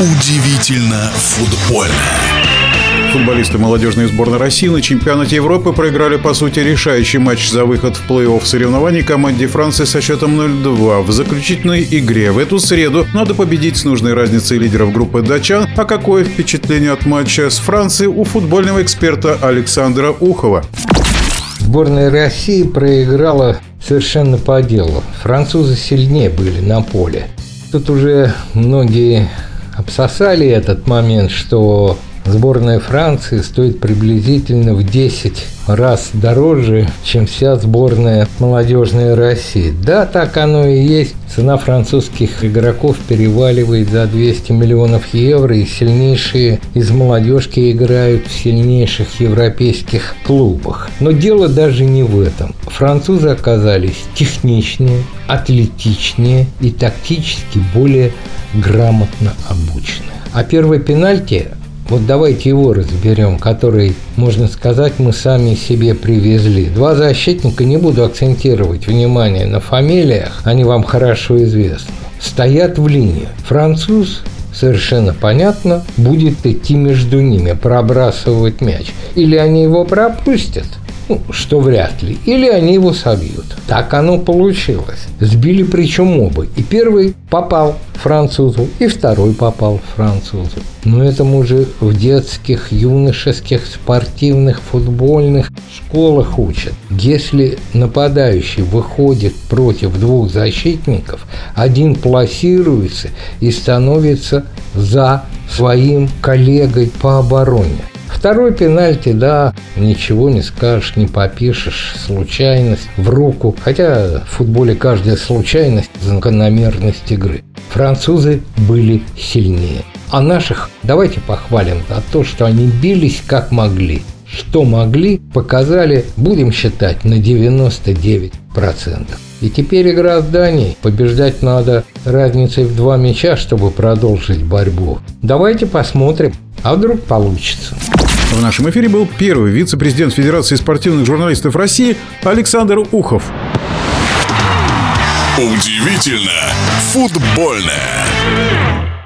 Удивительно футбольно. Футболисты молодежной сборной России на чемпионате Европы проиграли, по сути, решающий матч за выход в плей-офф соревнований команде Франции со счетом 0-2 в заключительной игре. В эту среду надо победить с нужной разницей лидеров группы датчан. А какое впечатление от матча с Францией у футбольного эксперта Александра Ухова? Сборная России проиграла совершенно по делу. Французы сильнее были на поле. Тут уже многие обсосали этот момент, что сборная Франции стоит приблизительно в 10 раз дороже, чем вся сборная молодежной России. Да, так оно и есть. Цена французских игроков переваливает за 200 миллионов евро, и сильнейшие из молодежки играют в сильнейших европейских клубах. Но дело даже не в этом. Французы оказались техничнее, атлетичнее и тактически более грамотно обучены. А первый пенальти вот давайте его разберем, который, можно сказать, мы сами себе привезли. Два защитника, не буду акцентировать внимание на фамилиях, они вам хорошо известны. Стоят в линии. Француз совершенно понятно, будет идти между ними, пробрасывать мяч. Или они его пропустят, ну, что вряд ли. Или они его собьют. Так оно получилось. Сбили причем оба. И первый попал французу, и второй попал французу. Но этому же в детских, юношеских, спортивных, футбольных школах учат. Если нападающий выходит против двух защитников, один пласируется и становится за своим коллегой по обороне. Второй пенальти, да, ничего не скажешь, не попишешь. Случайность в руку. Хотя в футболе каждая случайность – закономерность игры. Французы были сильнее. А наших давайте похвалим за то, что они бились как могли. Что могли, показали, будем считать, на 99%. И теперь игра с Данией. Побеждать надо разницей в два мяча, чтобы продолжить борьбу. Давайте посмотрим, а вдруг получится. В нашем эфире был первый вице-президент Федерации спортивных журналистов России Александр Ухов. Удивительно футбольное.